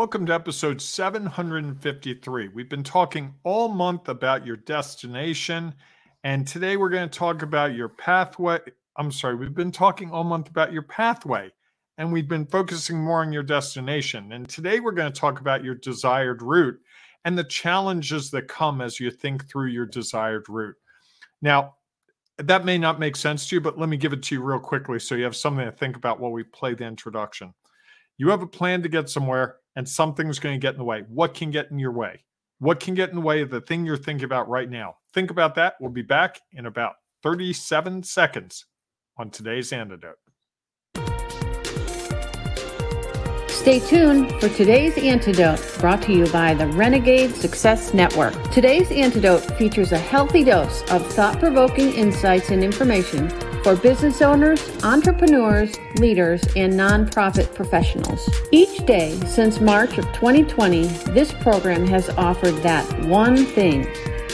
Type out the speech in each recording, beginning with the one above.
Welcome to episode 753. We've been talking all month about your destination, and today we're going to talk about your pathway. I'm sorry, we've been talking all month about your pathway, and we've been focusing more on your destination. And today we're going to talk about your desired route and the challenges that come as you think through your desired route. Now, that may not make sense to you, but let me give it to you real quickly so you have something to think about while we play the introduction. You have a plan to get somewhere, and something's going to get in the way. What can get in your way? What can get in the way of the thing you're thinking about right now? Think about that. We'll be back in about 37 seconds on today's antidote. Stay tuned for today's antidote brought to you by the Renegade Success Network. Today's antidote features a healthy dose of thought provoking insights and information for business owners, entrepreneurs, leaders, and nonprofit professionals. Each day since March of 2020, this program has offered that one thing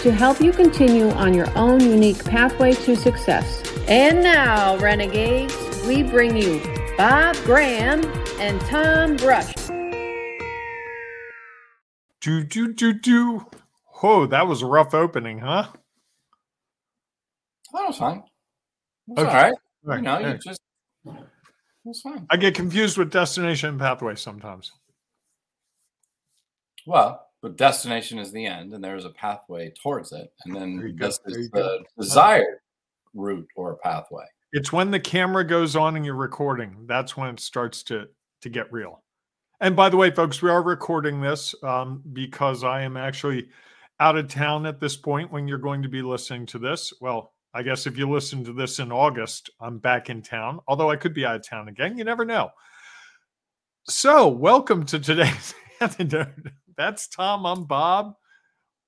to help you continue on your own unique pathway to success. And now, Renegades, we bring you Bob Graham and Tom Brush. Do, do, do, do. Whoa, that was a rough opening, huh? That was fine. It's okay. all right. You know, you just it's fine. I get confused with destination and pathway sometimes. Well, but destination is the end, and there's a pathway towards it, and then this is the desired route or pathway. It's when the camera goes on and you're recording. That's when it starts to to get real. And by the way, folks, we are recording this um, because I am actually out of town at this point when you're going to be listening to this. Well, I guess if you listen to this in August, I'm back in town, although I could be out of town again. You never know. So, welcome to today's episode. That's Tom. I'm Bob.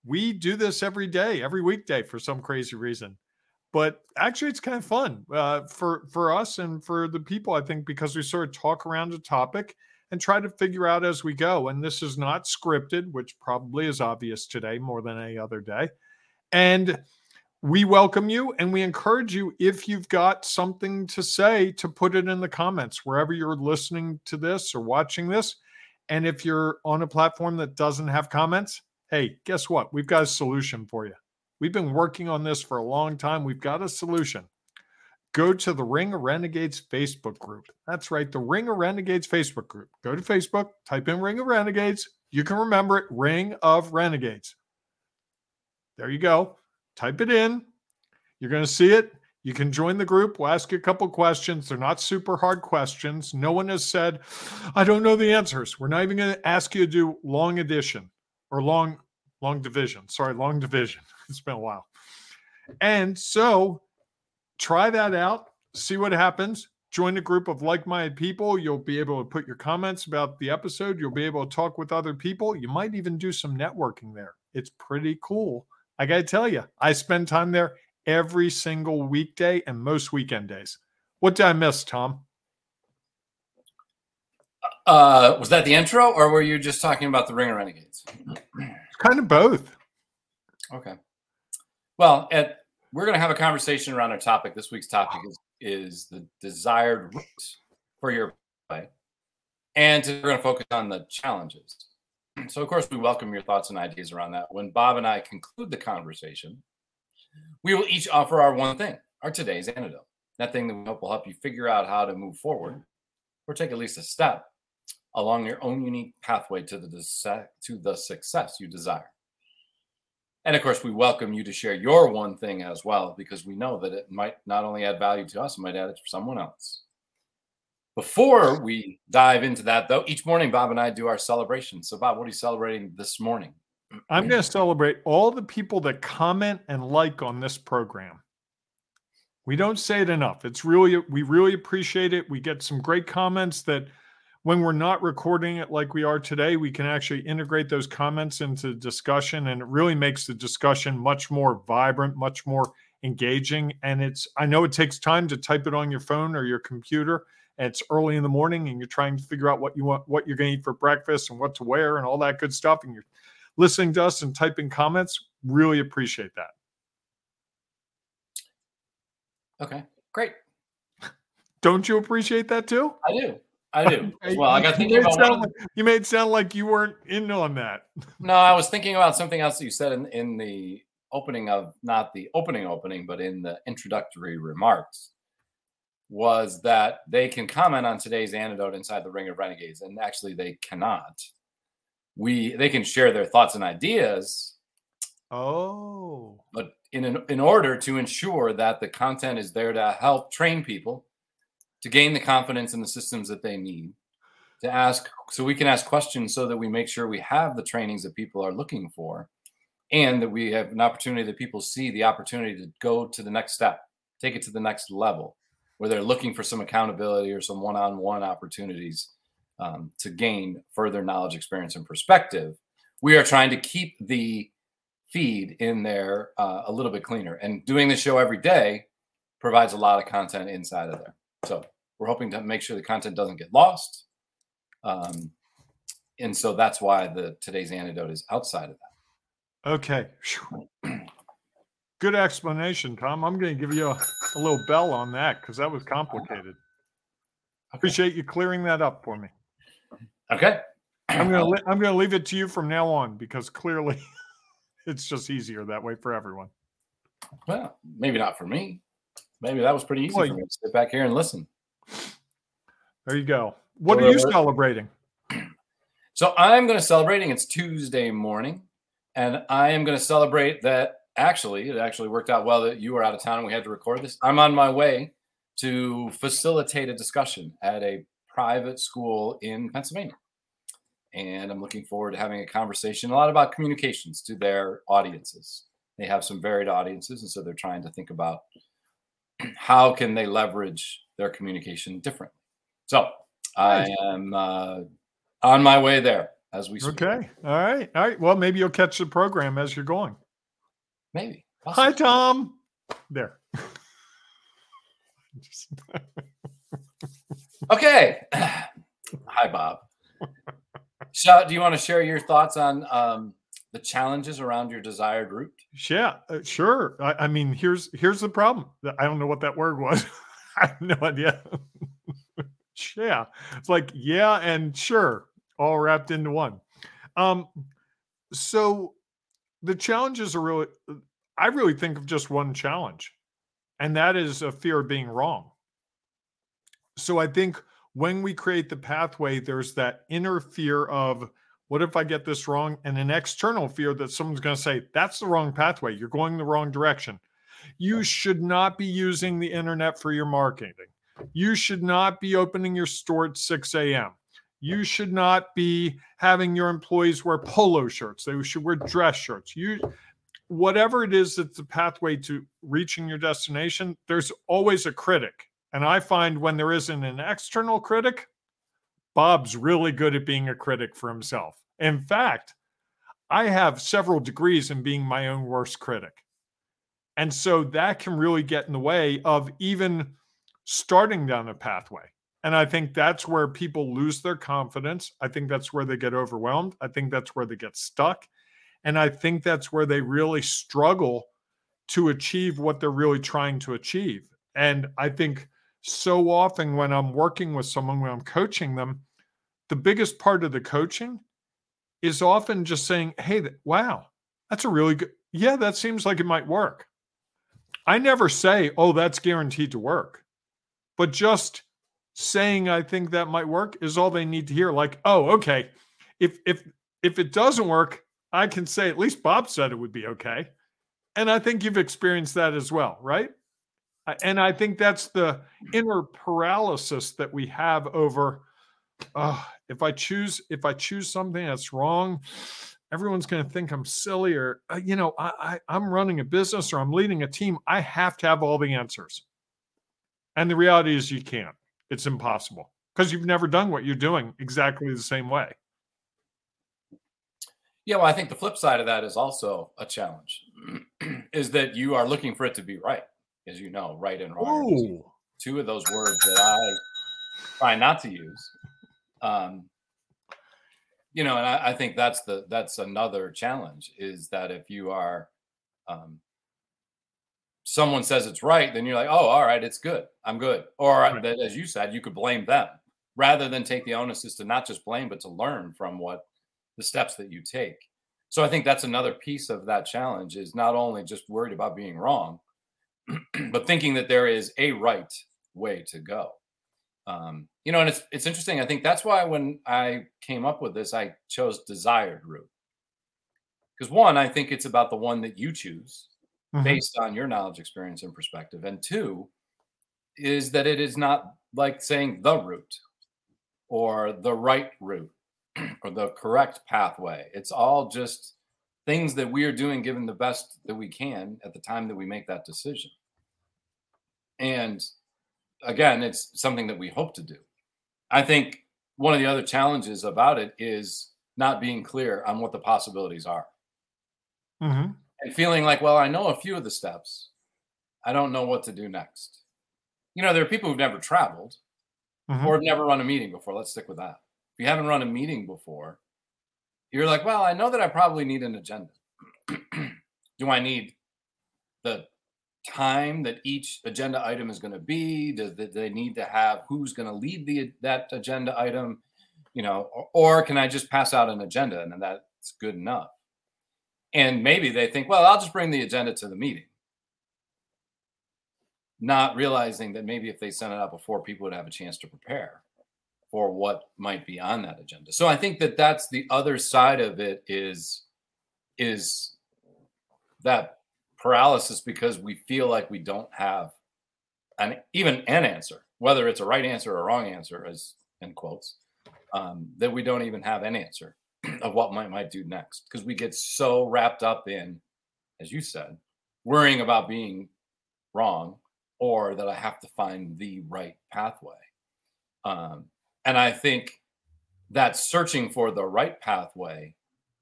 We do this every day, every weekday for some crazy reason. But actually, it's kind of fun uh, for for us and for the people. I think because we sort of talk around a topic and try to figure out as we go. And this is not scripted, which probably is obvious today more than any other day. And we welcome you and we encourage you if you've got something to say to put it in the comments wherever you're listening to this or watching this. And if you're on a platform that doesn't have comments hey guess what? We've got a solution for you. We've been working on this for a long time. We've got a solution. Go to the ring of renegades facebook group. That's right the ring of renegades facebook group. Go to facebook type in ring of renegades. You can remember it ring of renegades. There you go type it in. You're going to see it. You can join the group. We'll ask you a couple questions. They're not super hard questions. No one has said, I don't know the answers. We're not even going to ask you to do long addition or long, long division. Sorry, long division. It's been a while. And so try that out, see what happens. Join a group of like minded people. You'll be able to put your comments about the episode. You'll be able to talk with other people. You might even do some networking there. It's pretty cool. I got to tell you, I spend time there every single weekday and most weekend days. What did I miss, Tom? Uh, was that the intro, or were you just talking about the Ring of Renegades? kind of both. Okay. Well, Ed, we're going to have a conversation around our topic. This week's topic is, is the desired route for your play, and we're going to focus on the challenges. So, of course, we welcome your thoughts and ideas around that. When Bob and I conclude the conversation, we will each offer our one thing, our today's antidote. That thing that we hope will help you figure out how to move forward or take at least a step along your own unique pathway to the to the success you desire. And of course, we welcome you to share your one thing as well, because we know that it might not only add value to us, it might add it to someone else. Before we dive into that, though, each morning Bob and I do our celebration. So, Bob, what are you celebrating this morning? I'm going to celebrate all the people that comment and like on this program. We don't say it enough. It's really, we really appreciate it. We get some great comments that when we're not recording it like we are today, we can actually integrate those comments into discussion and it really makes the discussion much more vibrant, much more engaging. And it's, I know it takes time to type it on your phone or your computer and it's early in the morning and you're trying to figure out what you want what you're going to eat for breakfast and what to wear and all that good stuff and you're listening to us and typing comments really appreciate that okay great don't you appreciate that too i do I do. Well, I got thinking about sound one. like, you made it sound like you weren't in on that. No, I was thinking about something else that you said in, in the opening of not the opening opening, but in the introductory remarks. Was that they can comment on today's antidote inside the Ring of Renegades, and actually they cannot. We they can share their thoughts and ideas, Oh, but in an, in order to ensure that the content is there to help train people to gain the confidence in the systems that they need to ask so we can ask questions so that we make sure we have the trainings that people are looking for and that we have an opportunity that people see the opportunity to go to the next step take it to the next level where they're looking for some accountability or some one-on-one opportunities um, to gain further knowledge experience and perspective we are trying to keep the feed in there uh, a little bit cleaner. And doing the show every day provides a lot of content inside of there. So we're hoping to make sure the content doesn't get lost. Um, and so that's why the today's antidote is outside of that. okay. Phew. Good explanation, Tom. I'm going to give you a, a little bell on that because that was complicated. I appreciate you clearing that up for me. Okay. I'm going to I'm going to leave it to you from now on because clearly it's just easier that way for everyone. Well, maybe not for me. Maybe that was pretty easy Well, for me to sit back here and listen. There you go. What are you celebrating? So I'm going to celebrating. It's Tuesday morning, and I am going to celebrate that. Actually, it actually worked out well that you were out of town and we had to record this. I'm on my way to facilitate a discussion at a private school in Pennsylvania, and I'm looking forward to having a conversation a lot about communications to their audiences. They have some varied audiences, and so they're trying to think about how can they leverage their communication differently. So I am uh, on my way there as we speak. Okay. All right. All right. Well, maybe you'll catch the program as you're going. Maybe. Hi, Tom. There. Okay. Hi, Bob. So, do you want to share your thoughts on um, the challenges around your desired route? yeah, uh, sure. I, I mean, here's here's the problem. I don't know what that word was. I have no idea. yeah, it's like yeah and sure, all wrapped into one. Um, so the challenges are really. I really think of just one challenge, and that is a fear of being wrong. So I think when we create the pathway, there's that inner fear of what if I get this wrong? And an external fear that someone's going to say, that's the wrong pathway. You're going the wrong direction. You should not be using the internet for your marketing. You should not be opening your store at 6 a.m. You should not be having your employees wear polo shirts. They should wear dress shirts. You, whatever it is that's the pathway to reaching your destination, there's always a critic. And I find when there isn't an external critic, Bob's really good at being a critic for himself. In fact, I have several degrees in being my own worst critic. And so that can really get in the way of even starting down a pathway. And I think that's where people lose their confidence. I think that's where they get overwhelmed. I think that's where they get stuck. And I think that's where they really struggle to achieve what they're really trying to achieve. And I think so often when I'm working with someone, when I'm coaching them, the biggest part of the coaching is often just saying, Hey, wow, that's a really good, yeah, that seems like it might work. I never say, Oh, that's guaranteed to work. But just saying I think that might work is all they need to hear. Like, oh, okay. If if if it doesn't work, I can say at least Bob said it would be okay. And I think you've experienced that as well, right? And I think that's the inner paralysis that we have over uh, if I choose if I choose something that's wrong, everyone's going to think I'm silly or uh, you know I, I I'm running a business or I'm leading a team. I have to have all the answers. And the reality is you can't. It's impossible because you've never done what you're doing exactly the same way. Yeah, well, I think the flip side of that is also a challenge, is that you are looking for it to be right, as you know, right and wrong. are two- Oh, Two of those words that I try not to use. Um, you know, and I, I think that's the that's another challenge is that if you are um, someone says it's right, then you're like, oh, all right, it's good, I'm good, or Right. that, as you said, you could blame them rather than take the onus is to not just blame, but to learn from what the steps that you take. So I think that's another piece of that challenge is not only just worried about being wrong, but thinking that there is a right way to go. Um, you know, and it's it's interesting. I think that's why when I came up with this, I chose desired route. Because one, I think it's about the one that you choose mm-hmm. based on your knowledge, experience, and perspective. And two, is that it is not like saying the route or the right route or the correct pathway. It's all just things that we are doing given the best that we can at the time that we make that decision. And again, it's something that we hope to do. I think one of the other challenges about it is not being clear on what the possibilities are. Mm-hmm. And feeling like, well, I know a few of the steps. I don't know what to do next. You know, there are people who've never traveled mm-hmm. or have never run a meeting before. Let's stick with that. If you haven't run a meeting before, you're like, well, I know that I probably need an agenda. do I need the time that each agenda item is going to be? Do they need to have who's going to lead the that agenda item? You know, or, or can I just pass out an agenda and then that's good enough? And maybe they think, well, I'll just bring the agenda to the meeting, not realizing that maybe if they sent it out before, people would have a chance to prepare for what might be on that agenda. So I think that that's the other side of it is is that paralysis because we feel like we don't have an even an answer, whether it's a right answer or a wrong answer, as in quotes, um, that we don't even have an answer of what might might do next because we get so wrapped up in, as you said, worrying about being wrong or that I have to find the right pathway. Um, and I think that searching for the right pathway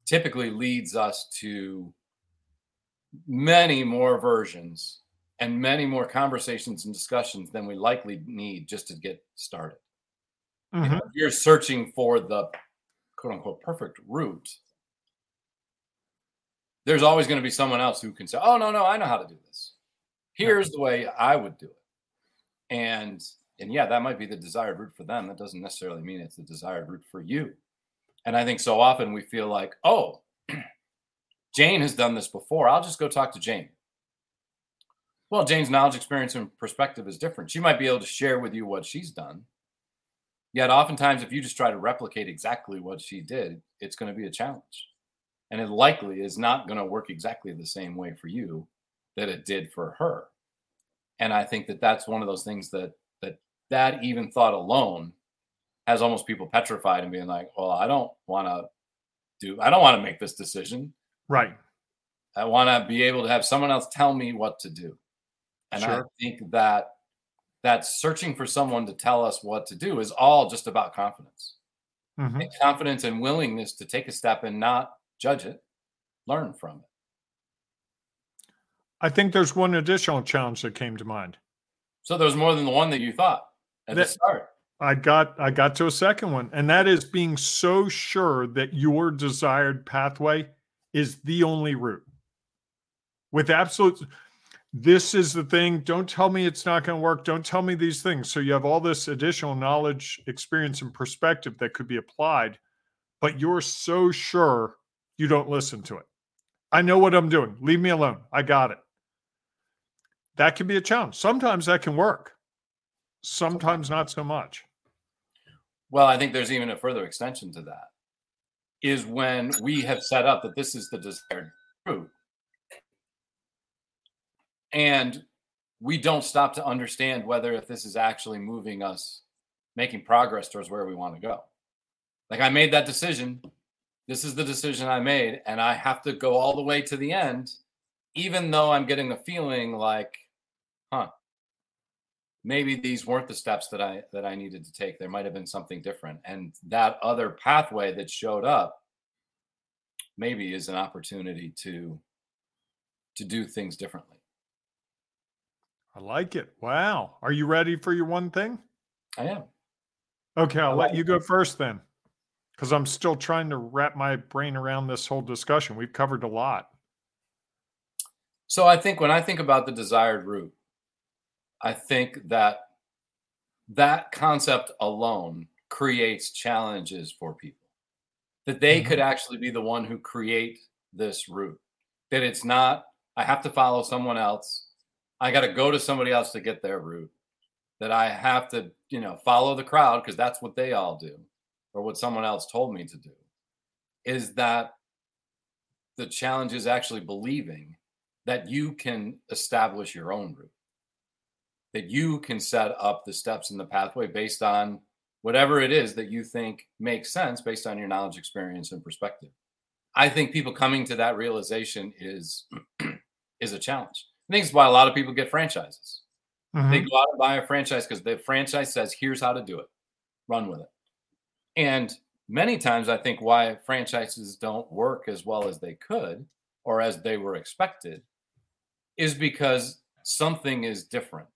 typically leads us to many more versions and many more conversations and discussions than we likely need just to get started. Mm-hmm. You know, you're searching for the quote unquote perfect route, there's always going to be someone else who can say, Oh, no, no, I know how to do this. Here's the way I would do it. And and yeah, that might be the desired route for them. That doesn't necessarily mean it's the desired route for you. And I think so often we feel like, oh, Jane has done this before. I'll just go talk to Jane. Well, Jane's knowledge, experience, and perspective is different. She might be able to share with you what she's done. Yet, oftentimes, if you just try to replicate exactly what she did, it's going to be a challenge. And it likely is not going to work exactly the same way for you that it did for her. And I think that that's one of those things that that that even thought alone has almost people petrified and being like, "Well, I don't want to do. I don't want to make this decision. Right. I want to be able to have someone else tell me what to do. And sure. I think that that searching for someone to tell us what to do is all just about confidence. Mm-hmm. And confidence and willingness to take a step and not judge it, learn from it. I think there's one additional challenge that came to mind. So there's more than the one that you thought at that, the start. I got I got to a second one, and that is being so sure that your desired pathway is the only route. With absolute, this is the thing. Don't tell me it's not going to work. Don't tell me these things. So you have all this additional knowledge, experience, and perspective that could be applied, but you're so sure you don't listen to it. I know what I'm doing. Leave me alone. I got it. That can be a challenge. Sometimes that can work, sometimes not so much. Well, I think there's even a further extension to that is when we have set up that this is the desired route. And we don't stop to understand whether if this is actually moving us, making progress towards where we want to go. Like I made that decision. This is the decision I made, and I have to go all the way to the end, even though I'm getting the feeling like, huh, maybe these weren't the steps that I that I needed to take. There might have been something different. And that other pathway that showed up maybe is an opportunity to to do things differently. I like it. Wow. Are you ready for your one thing? I am. Okay, I'll let you go first then. Because I'm still trying to wrap my brain around this whole discussion. We've covered a lot. So I think when I think about the desired route, I think that that concept alone creates challenges for people. That they Mhm. could actually be the one who create this route. That it's not, I have to follow someone else. I got to go to somebody else to get their route. That I have to, you know, follow the crowd because that's what they all do or what someone else told me to do. Is that the challenge is actually believing that you can establish your own route, that you can set up the steps in the pathway based on whatever it is that you think makes sense based on your knowledge, experience, and perspective. I think people coming to that realization is is a challenge. I think it's why a lot of people get franchises. Mhm. They go out and buy a franchise because the franchise says, here's how to do it, run with it. And many times, I think why franchises don't work as well as they could or as they were expected is because something is different.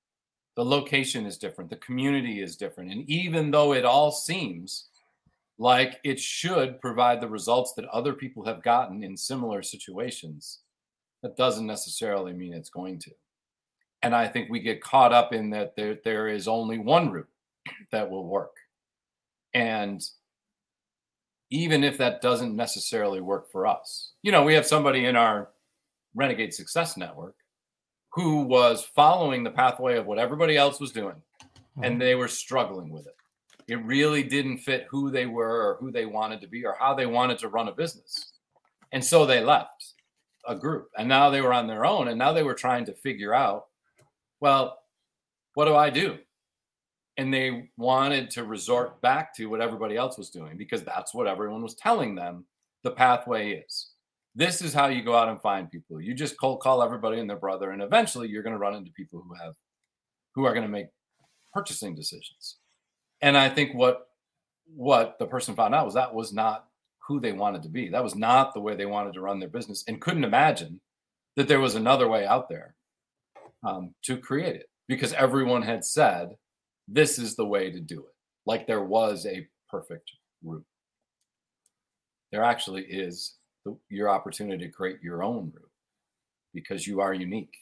The location is different, the community is different. And even though it all seems like it should provide the results that other people have gotten in similar situations, that doesn't necessarily mean it's going to. And I think we get caught up in that there, there is only one route that will work. And even if that doesn't necessarily work for us, you know, we have somebody in our Renegade Success Network who was following the pathway of what everybody else was doing, mm-hmm. and they were struggling with it. It really didn't fit who they were or who they wanted to be or how they wanted to run a business. And so they left a group and now they were on their own and now they were trying to figure out well what do i do? And they wanted to resort back to what everybody else was doing because that's what everyone was telling them the pathway is. This is how you go out and find people. You just cold call everybody and their brother and eventually you're going to run into people who have who are going to make purchasing decisions. And i think what what the person found out was that was not who they wanted to be. That was not the way they wanted to run their business and couldn't imagine that there was another way out there um, to create it because everyone had said, this is the way to do it. Like there was a perfect route. There actually is the, your opportunity to create your own route because you are unique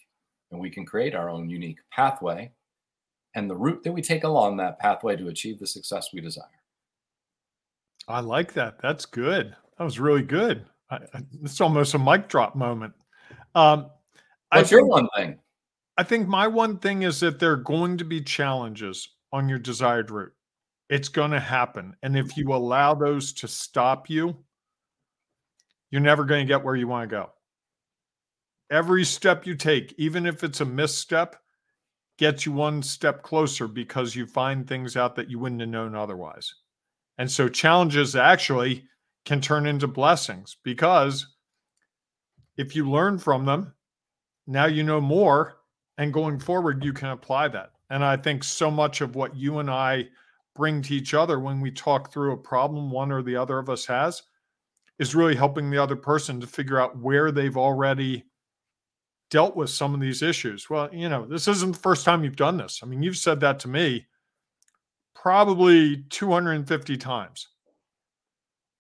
and we can create our own unique pathway and the route that we take along that pathway to achieve the success we desire. I like that. That's good. That was really good. I, I, it's almost a mic drop moment. Um, What's I your think, one thing? I think my one thing is that there are going to be challenges on your desired route. It's going to happen. And if you allow those to stop you, you're never going to get where you want to go. Every step you take, even if it's a misstep, gets you one step closer because you find things out that you wouldn't have known otherwise. And so challenges actually can turn into blessings because if you learn from them, now you know more. And going forward, you can apply that. And I think so much of what you and I bring to each other when we talk through a problem one or the other of us has is really helping the other person to figure out where they've already dealt with some of these issues. Well, you know, this isn't the first time you've done this. I mean, you've said that to me probably 250 times.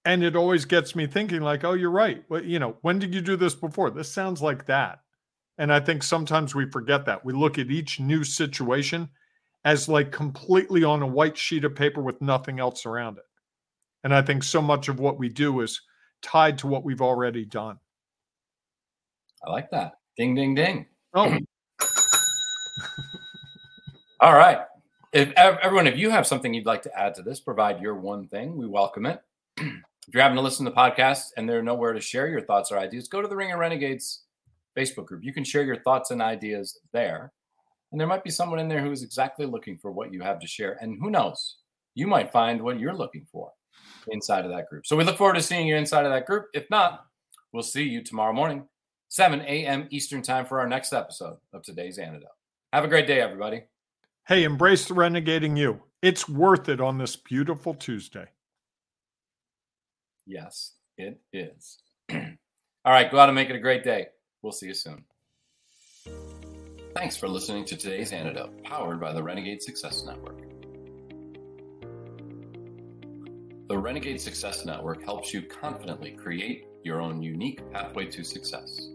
And it always gets me thinking, like, oh, you're right. Well, you know, when did you do this before? This sounds like that. And I think sometimes we forget that. We look at each new situation as like completely on a white sheet of paper with nothing else around it. And I think so much of what we do is tied to what we've already done. I like that. Ding, ding, ding. Oh, All right. If everyone, if you have something you'd like to add to this, provide your one thing. We welcome it. if you're having to listen to the podcast and there are nowhere to share your thoughts or ideas, go to the Ring of Renegades Facebook group. You can share your thoughts and ideas there. And there might be someone in there who is exactly looking for what you have to share. And who knows, you might find what you're looking for inside of that group. So we look forward to seeing you inside of that group. If not, we'll see you tomorrow morning, 7 a.m. Eastern Time for our next episode of today's Antidote. Have a great day, everybody. Hey, embrace the renegading you. It's worth it on this beautiful Tuesday. Yes, it is. All right, go out and make it a great day. We'll see you soon. Thanks for listening to today's Antidote, powered by the Renegade Success Network. The Renegade Success Network helps you confidently create your own unique pathway to success.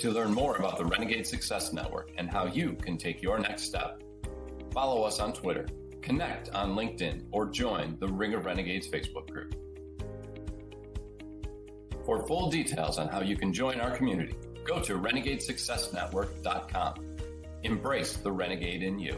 To learn more about the Renegade Success Network and how you can take your next step, follow us on Twitter, connect on LinkedIn, or join the Ring of Renegades Facebook group. For full details on how you can join our community, go to renegadesuccessnetwork.com. Embrace the renegade in you.